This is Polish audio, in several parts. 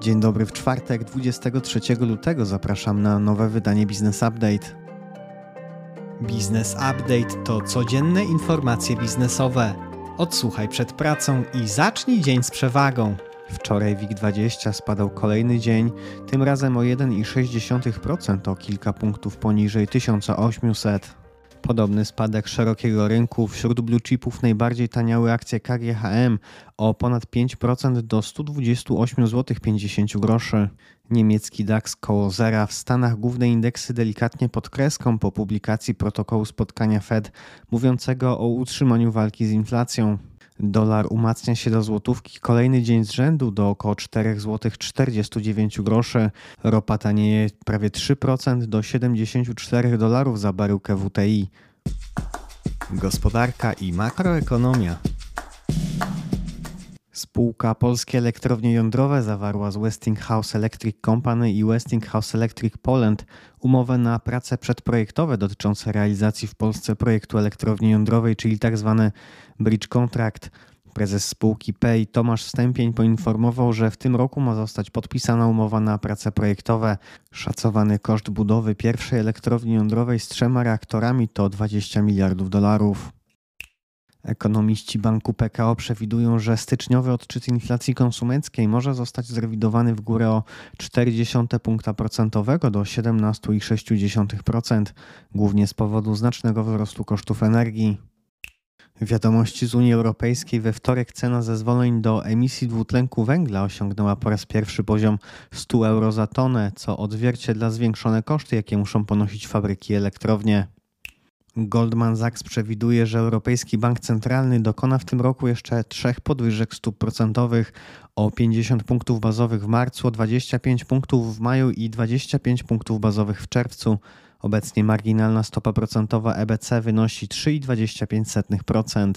Dzień dobry w czwartek, 23 lutego zapraszam na nowe wydanie Business Update. Business Update to codzienne informacje biznesowe. Odsłuchaj przed pracą i zacznij dzień z przewagą. Wczoraj WIG20 spadał kolejny dzień, tym razem o 1,6%, o kilka punktów poniżej 1800. Podobny spadek szerokiego rynku wśród blue chipów najbardziej taniały akcje KGHM o ponad 5% do 128 zł 50 groszy. Niemiecki DAX koło zera, w Stanach główne indeksy delikatnie pod kreską po publikacji protokołu spotkania Fed mówiącego o utrzymaniu walki z inflacją. Dolar umacnia się do złotówki kolejny dzień z rzędu do około 4 zł 49 groszy. Ropa tanieje prawie 3% do 74 dolarów za baryłkę WTI. Gospodarka i makroekonomia. Spółka Polskie Elektrownie Jądrowe zawarła z Westinghouse Electric Company i Westinghouse Electric Poland umowę na prace przedprojektowe dotyczące realizacji w Polsce projektu elektrowni jądrowej, czyli tzw. Tak bridge contract. Prezes spółki PEI Tomasz Stępień poinformował, że w tym roku ma zostać podpisana umowa na prace projektowe. Szacowany koszt budowy pierwszej elektrowni jądrowej z trzema reaktorami to 20 miliardów dolarów. Ekonomiści banku PKO przewidują, że styczniowy odczyt inflacji konsumenckiej może zostać zrewidowany w górę o 0,4 punkta procentowego do 17,6%, głównie z powodu znacznego wzrostu kosztów energii. Wiadomości z Unii Europejskiej we wtorek cena zezwoleń do emisji dwutlenku węgla osiągnęła po raz pierwszy poziom 100 euro za tonę, co odzwierciedla zwiększone koszty, jakie muszą ponosić fabryki i elektrownie. Goldman Sachs przewiduje, że Europejski Bank Centralny dokona w tym roku jeszcze trzech podwyżek stóp procentowych o 50 punktów bazowych w marcu, o 25 punktów w maju i 25 punktów bazowych w czerwcu. Obecnie marginalna stopa procentowa EBC wynosi 3,25%.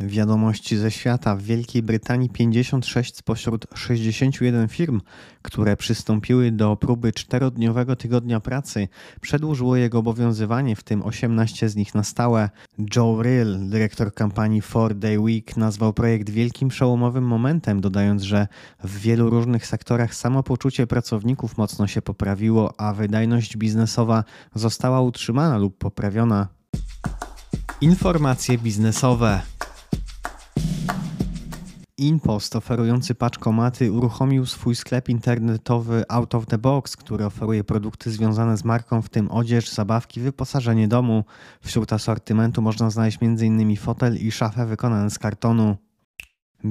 Wiadomości ze świata. W Wielkiej Brytanii 56 spośród 61 firm, które przystąpiły do próby czterodniowego tygodnia pracy, przedłużyło jego obowiązywanie, w tym 18 z nich na stałe. Joe Rill, dyrektor kampanii Four Day Week, nazwał projekt wielkim przełomowym momentem, dodając, że w wielu różnych sektorach samopoczucie pracowników mocno się poprawiło, a wydajność biznesowa została utrzymana lub poprawiona. Informacje biznesowe. InPost oferujący paczkomaty uruchomił swój sklep internetowy Out of the Box, który oferuje produkty związane z marką, w tym odzież, zabawki, wyposażenie domu. Wśród asortymentu można znaleźć m.in. fotel i szafę wykonane z kartonu.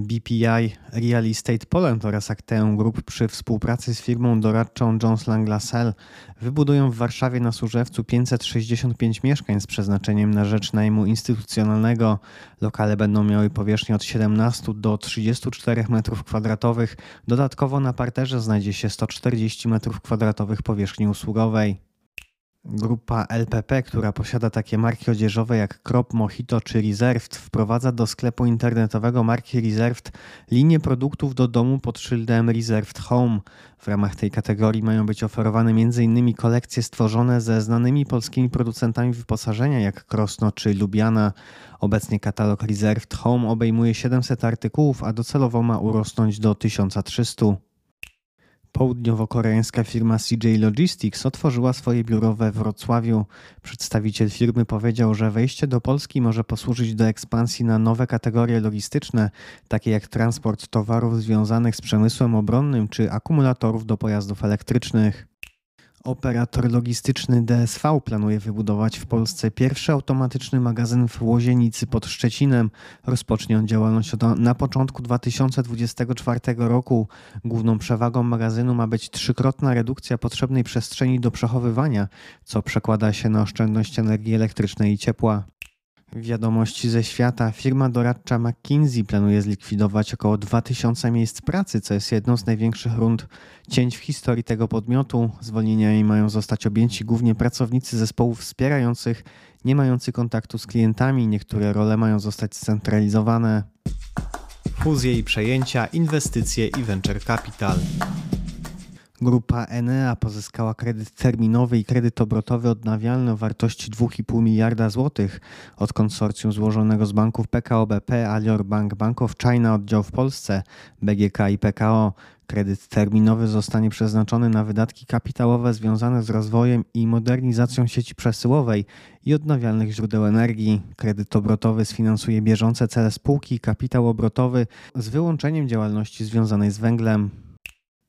BPI Real Estate Poland oraz Acteum Group przy współpracy z firmą doradczą Jones Lang LaSalle wybudują w Warszawie na Służewcu 565 mieszkań z przeznaczeniem na rzecz najmu instytucjonalnego. Lokale będą miały powierzchnię od 17 do 34 m2. Dodatkowo na parterze znajdzie się 140 m2 powierzchni usługowej. Grupa LPP, która posiada takie marki odzieżowe jak Crop, Mojito czy Reserved, wprowadza do sklepu internetowego marki Reserved linię produktów do domu pod szyldem Reserved Home. W ramach tej kategorii mają być oferowane m.in. kolekcje stworzone ze znanymi polskimi producentami wyposażenia jak Krosno czy Lubiana. Obecnie katalog Reserved Home obejmuje 700 artykułów, a docelowo ma urosnąć do 1300. Południowo-koreańska firma CJ Logistics otworzyła swoje biuro we Wrocławiu. Przedstawiciel firmy powiedział, że wejście do Polski może posłużyć do ekspansji na nowe kategorie logistyczne, takie jak transport towarów związanych z przemysłem obronnym czy akumulatorów do pojazdów elektrycznych. Operator logistyczny DSV planuje wybudować w Polsce pierwszy automatyczny magazyn w Łozienicy pod Szczecinem. Rozpocznie on działalność na początku 2024 roku. Główną przewagą magazynu ma być trzykrotna redukcja potrzebnej przestrzeni do przechowywania, co przekłada się na oszczędność energii elektrycznej i ciepła. Wiadomości ze świata. Firma doradcza McKinsey planuje zlikwidować około 2000 miejsc pracy, co jest jedną z największych rund cięć w historii tego podmiotu. Zwolnieniami mają zostać objęci głównie pracownicy zespołów wspierających, nie mający kontaktu z klientami. Niektóre role mają zostać scentralizowane. Fuzje i przejęcia, inwestycje i venture capital. Grupa Enea pozyskała kredyt terminowy i kredyt obrotowy odnawialny o wartości 2,5 miliarda złotych od konsorcjum złożonego z banków PKO BP, Alior Bank, Bank of China oddział w Polsce, BGK i PKO. Kredyt terminowy zostanie przeznaczony na wydatki kapitałowe związane z rozwojem i modernizacją sieci przesyłowej i odnawialnych źródeł energii. Kredyt obrotowy sfinansuje bieżące cele spółki i kapitał obrotowy z wyłączeniem działalności związanej z węglem.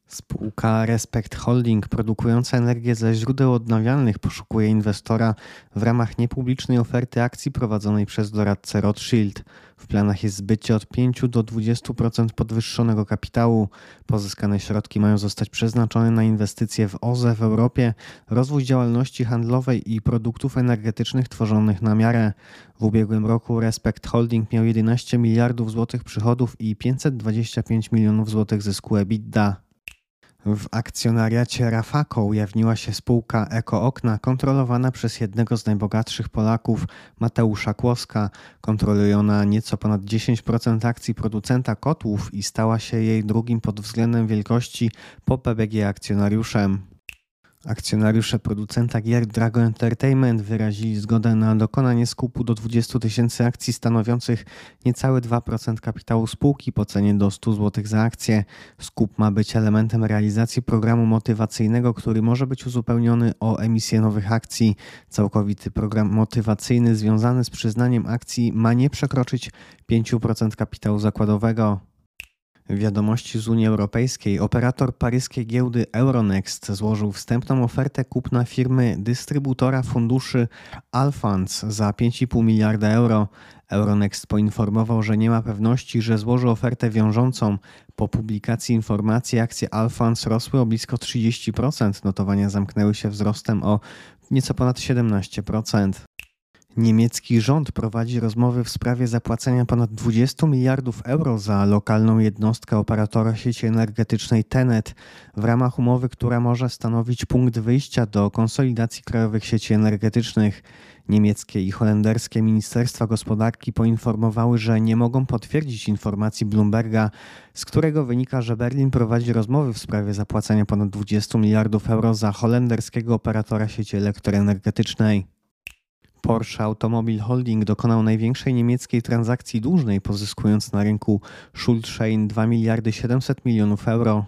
Spółka Respect Holding, produkująca energię ze źródeł odnawialnych, poszukuje inwestora w ramach niepublicznej oferty akcji prowadzonej przez doradcę Rothschild. W planach jest zbycie od 5 do 20% podwyższonego kapitału. Pozyskane środki mają zostać przeznaczone na inwestycje w OZE w Europie, rozwój działalności handlowej i produktów energetycznych tworzonych na miarę. W ubiegłym roku Respect Holding miał 11 miliardów złotych przychodów i 525 milionów złotych zysku EBITDA. W akcjonariacie Rafako ujawniła się spółka EkoOkna kontrolowana przez jednego z najbogatszych Polaków, Mateusza Kłoska. Kontroluje ona nieco ponad 10% akcji producenta kotłów i stała się jej drugim pod względem wielkości po PBG akcjonariuszem. Akcjonariusze producenta gier Dragon Entertainment wyrazili zgodę na dokonanie skupu do 20 tysięcy akcji stanowiących niecałe 2% kapitału spółki po cenie do 100 zł za akcję. Skup ma być elementem realizacji programu motywacyjnego, który może być uzupełniony o emisję nowych akcji. Całkowity program motywacyjny związany z przyznaniem akcji ma nie przekroczyć 5% kapitału zakładowego. Wiadomości z Unii Europejskiej. Operator paryskiej giełdy Euronext złożył wstępną ofertę kupna firmy dystrybutora funduszy Alphans za 5,5 miliarda euro. Euronext poinformował, że nie ma pewności, że złoży ofertę wiążącą. Po publikacji informacji akcje Alphans rosły o blisko 30%. Notowania zamknęły się wzrostem o nieco ponad 17%. Niemiecki rząd prowadzi rozmowy w sprawie zapłacenia ponad 20 miliardów euro za lokalną jednostkę operatora sieci energetycznej Tenet w ramach umowy, która może stanowić punkt wyjścia do konsolidacji krajowych sieci energetycznych. Niemieckie i holenderskie ministerstwa gospodarki poinformowały, że nie mogą potwierdzić informacji Bloomberga, z którego wynika, że Berlin prowadzi rozmowy w sprawie zapłacenia ponad 20 miliardów euro za holenderskiego operatora sieci elektroenergetycznej. Porsche Automobile Holding dokonał największej niemieckiej transakcji dłużnej, pozyskując na rynku Schuldschein 2 miliardy 700 milionów euro.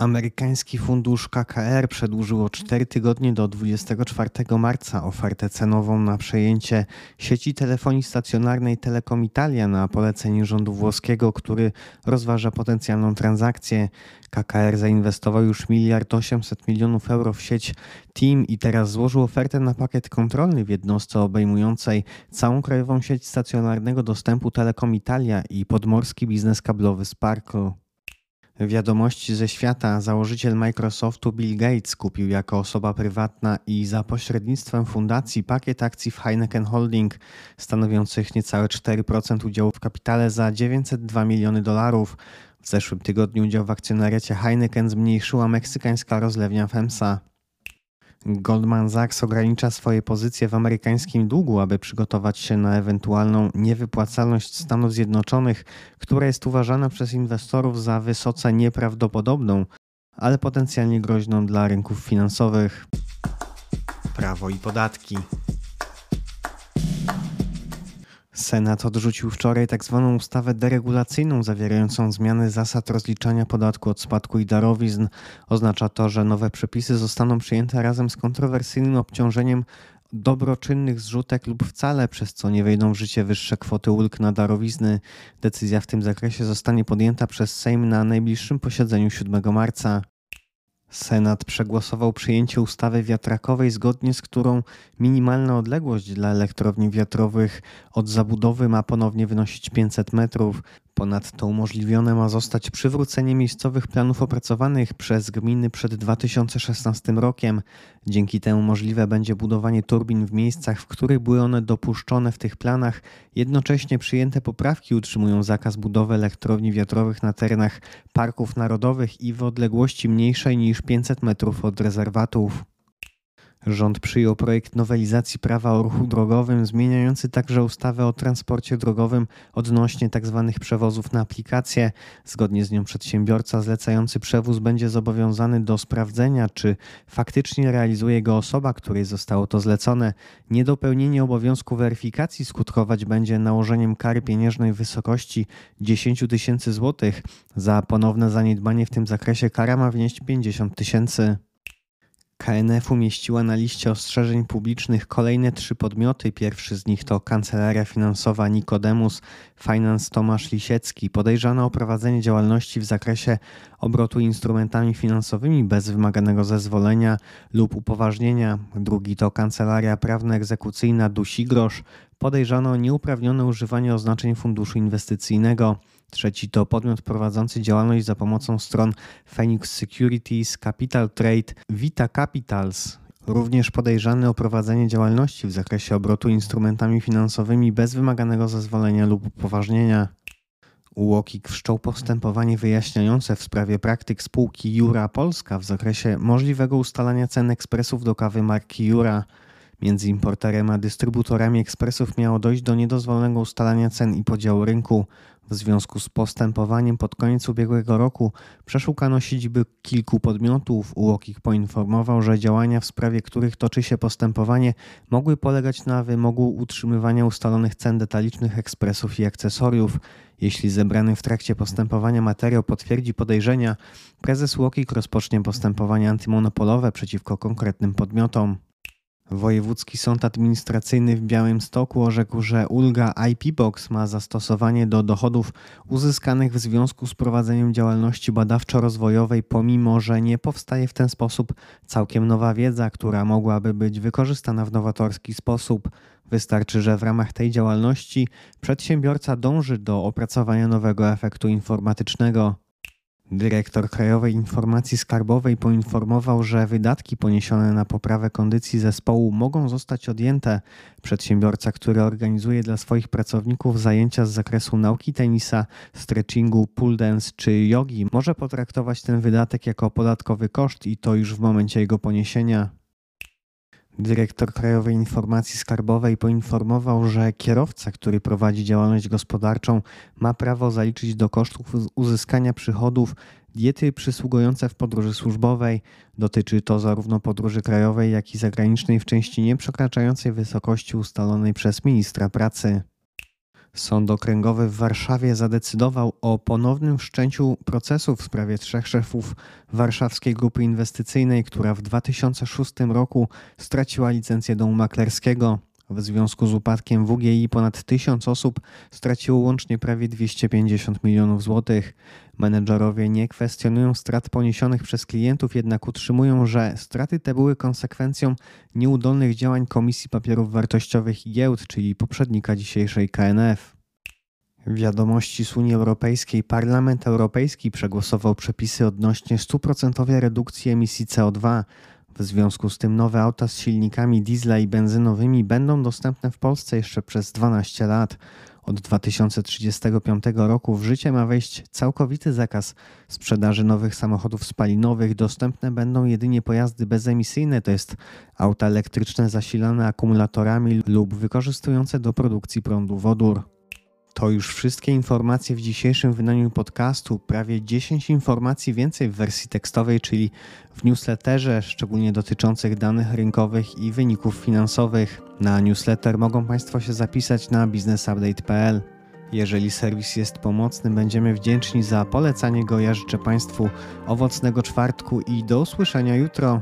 Amerykański fundusz KKR przedłużył o 4 tygodnie do 24 marca ofertę cenową na przejęcie sieci telefonii stacjonarnej Telekom Italia na polecenie rządu włoskiego, który rozważa potencjalną transakcję. KKR zainwestował już miliard 800 milionów euro w sieć Team i teraz złożył ofertę na pakiet kontrolny w jednostce obejmującej całą krajową sieć stacjonarnego dostępu Telekom Italia i podmorski biznes kablowy Sparkle. Wiadomości ze świata założyciel Microsoftu Bill Gates kupił jako osoba prywatna i za pośrednictwem fundacji pakiet akcji w Heineken Holding stanowiących niecałe 4% udziału w kapitale za 902 miliony dolarów. W zeszłym tygodniu udział w akcjonariacie Heineken zmniejszyła meksykańska rozlewnia FEMSA. Goldman Sachs ogranicza swoje pozycje w amerykańskim długu, aby przygotować się na ewentualną niewypłacalność Stanów Zjednoczonych, która jest uważana przez inwestorów za wysoce nieprawdopodobną, ale potencjalnie groźną dla rynków finansowych. Prawo i podatki. Senat odrzucił wczoraj tzw. Tak ustawę deregulacyjną zawierającą zmiany zasad rozliczania podatku od spadku i darowizn. Oznacza to, że nowe przepisy zostaną przyjęte razem z kontrowersyjnym obciążeniem dobroczynnych zrzutek lub wcale, przez co nie wejdą w życie wyższe kwoty ulg na darowizny. Decyzja w tym zakresie zostanie podjęta przez Sejm na najbliższym posiedzeniu 7 marca. Senat przegłosował przyjęcie ustawy wiatrakowej, zgodnie z którą minimalna odległość dla elektrowni wiatrowych od zabudowy ma ponownie wynosić 500 metrów. Ponadto umożliwione ma zostać przywrócenie miejscowych planów opracowanych przez gminy przed 2016 rokiem. Dzięki temu możliwe będzie budowanie turbin w miejscach, w których były one dopuszczone w tych planach. Jednocześnie przyjęte poprawki utrzymują zakaz budowy elektrowni wiatrowych na terenach parków narodowych i w odległości mniejszej niż 500 metrów od rezerwatów. Rząd przyjął projekt nowelizacji prawa o ruchu drogowym, zmieniający także ustawę o transporcie drogowym odnośnie tzw. Tak przewozów na aplikację. Zgodnie z nią przedsiębiorca zlecający przewóz będzie zobowiązany do sprawdzenia, czy faktycznie realizuje go osoba, której zostało to zlecone. Niedopełnienie obowiązku weryfikacji skutkować będzie nałożeniem kary pieniężnej w wysokości 10 tysięcy złotych. Za ponowne zaniedbanie w tym zakresie kara ma wnieść 50 tysięcy. KNF umieściła na liście ostrzeżeń publicznych kolejne trzy podmioty. Pierwszy z nich to Kancelaria Finansowa Nikodemus Finance Tomasz Lisiecki, podejrzana o prowadzenie działalności w zakresie obrotu instrumentami finansowymi bez wymaganego zezwolenia lub upoważnienia. Drugi to Kancelaria Prawno-Egzekucyjna Dusigrosz, podejrzano nieuprawnione używanie oznaczeń funduszu inwestycyjnego. Trzeci to podmiot prowadzący działalność za pomocą stron Phoenix Securities, Capital Trade, Vita Capitals, również podejrzany o prowadzenie działalności w zakresie obrotu instrumentami finansowymi bez wymaganego zezwolenia lub upoważnienia. UOKiK wszczął postępowanie wyjaśniające w sprawie praktyk spółki Jura Polska w zakresie możliwego ustalania cen ekspresów do kawy marki Jura. Między importerem a dystrybutorami ekspresów miało dojść do niedozwolonego ustalania cen i podziału rynku. W związku z postępowaniem pod koniec ubiegłego roku przeszukano siedziby kilku podmiotów. UOKiK poinformował, że działania, w sprawie których toczy się postępowanie, mogły polegać na wymogu utrzymywania ustalonych cen detalicznych ekspresów i akcesoriów. Jeśli zebrany w trakcie postępowania materiał potwierdzi podejrzenia, prezes UOKiK rozpocznie postępowanie antymonopolowe przeciwko konkretnym podmiotom. Wojewódzki Sąd Administracyjny w Białymstoku orzekł, że ulga IP Box ma zastosowanie do dochodów uzyskanych w związku z prowadzeniem działalności badawczo-rozwojowej, pomimo że nie powstaje w ten sposób całkiem nowa wiedza, która mogłaby być wykorzystana w nowatorski sposób. Wystarczy, że w ramach tej działalności przedsiębiorca dąży do opracowania nowego efektu informatycznego. Dyrektor Krajowej Informacji Skarbowej poinformował, że wydatki poniesione na poprawę kondycji zespołu mogą zostać odjęte. Przedsiębiorca, który organizuje dla swoich pracowników zajęcia z zakresu nauki tenisa, stretchingu, pool dance czy jogi, może potraktować ten wydatek jako podatkowy koszt i to już w momencie jego poniesienia. Dyrektor Krajowej Informacji Skarbowej poinformował, że kierowca, który prowadzi działalność gospodarczą, ma prawo zaliczyć do kosztów uzyskania przychodów diety przysługujące w podróży służbowej. Dotyczy to zarówno podróży krajowej, jak i zagranicznej w części nie przekraczającej wysokości ustalonej przez ministra pracy. Sąd Okręgowy w Warszawie zadecydował o ponownym wszczęciu procesu w sprawie trzech szefów warszawskiej grupy inwestycyjnej, która w 2006 roku straciła licencję domu maklerskiego. W związku z upadkiem WGI ponad 1000 osób straciło łącznie prawie 250 milionów złotych. Menedżerowie nie kwestionują strat poniesionych przez klientów, jednak utrzymują, że straty te były konsekwencją nieudolnych działań Komisji Papierów Wartościowych i Giełd, czyli poprzednika dzisiejszej KNF. Wiadomości z Unii Europejskiej Parlament Europejski przegłosował przepisy odnośnie 100% redukcji emisji CO2. W związku z tym nowe auta z silnikami diesla i benzynowymi będą dostępne w Polsce jeszcze przez 12 lat. Od 2035 roku w życie ma wejść całkowity zakaz sprzedaży nowych samochodów spalinowych. Dostępne będą jedynie pojazdy bezemisyjne, to jest auta elektryczne zasilane akumulatorami lub wykorzystujące do produkcji prądu wodór. To już wszystkie informacje w dzisiejszym wydaniu podcastu. Prawie 10 informacji więcej w wersji tekstowej, czyli w newsletterze, szczególnie dotyczących danych rynkowych i wyników finansowych. Na newsletter mogą Państwo się zapisać na businessupdate.pl. Jeżeli serwis jest pomocny, będziemy wdzięczni za polecanie go. Ja życzę Państwu owocnego czwartku i do usłyszenia jutro.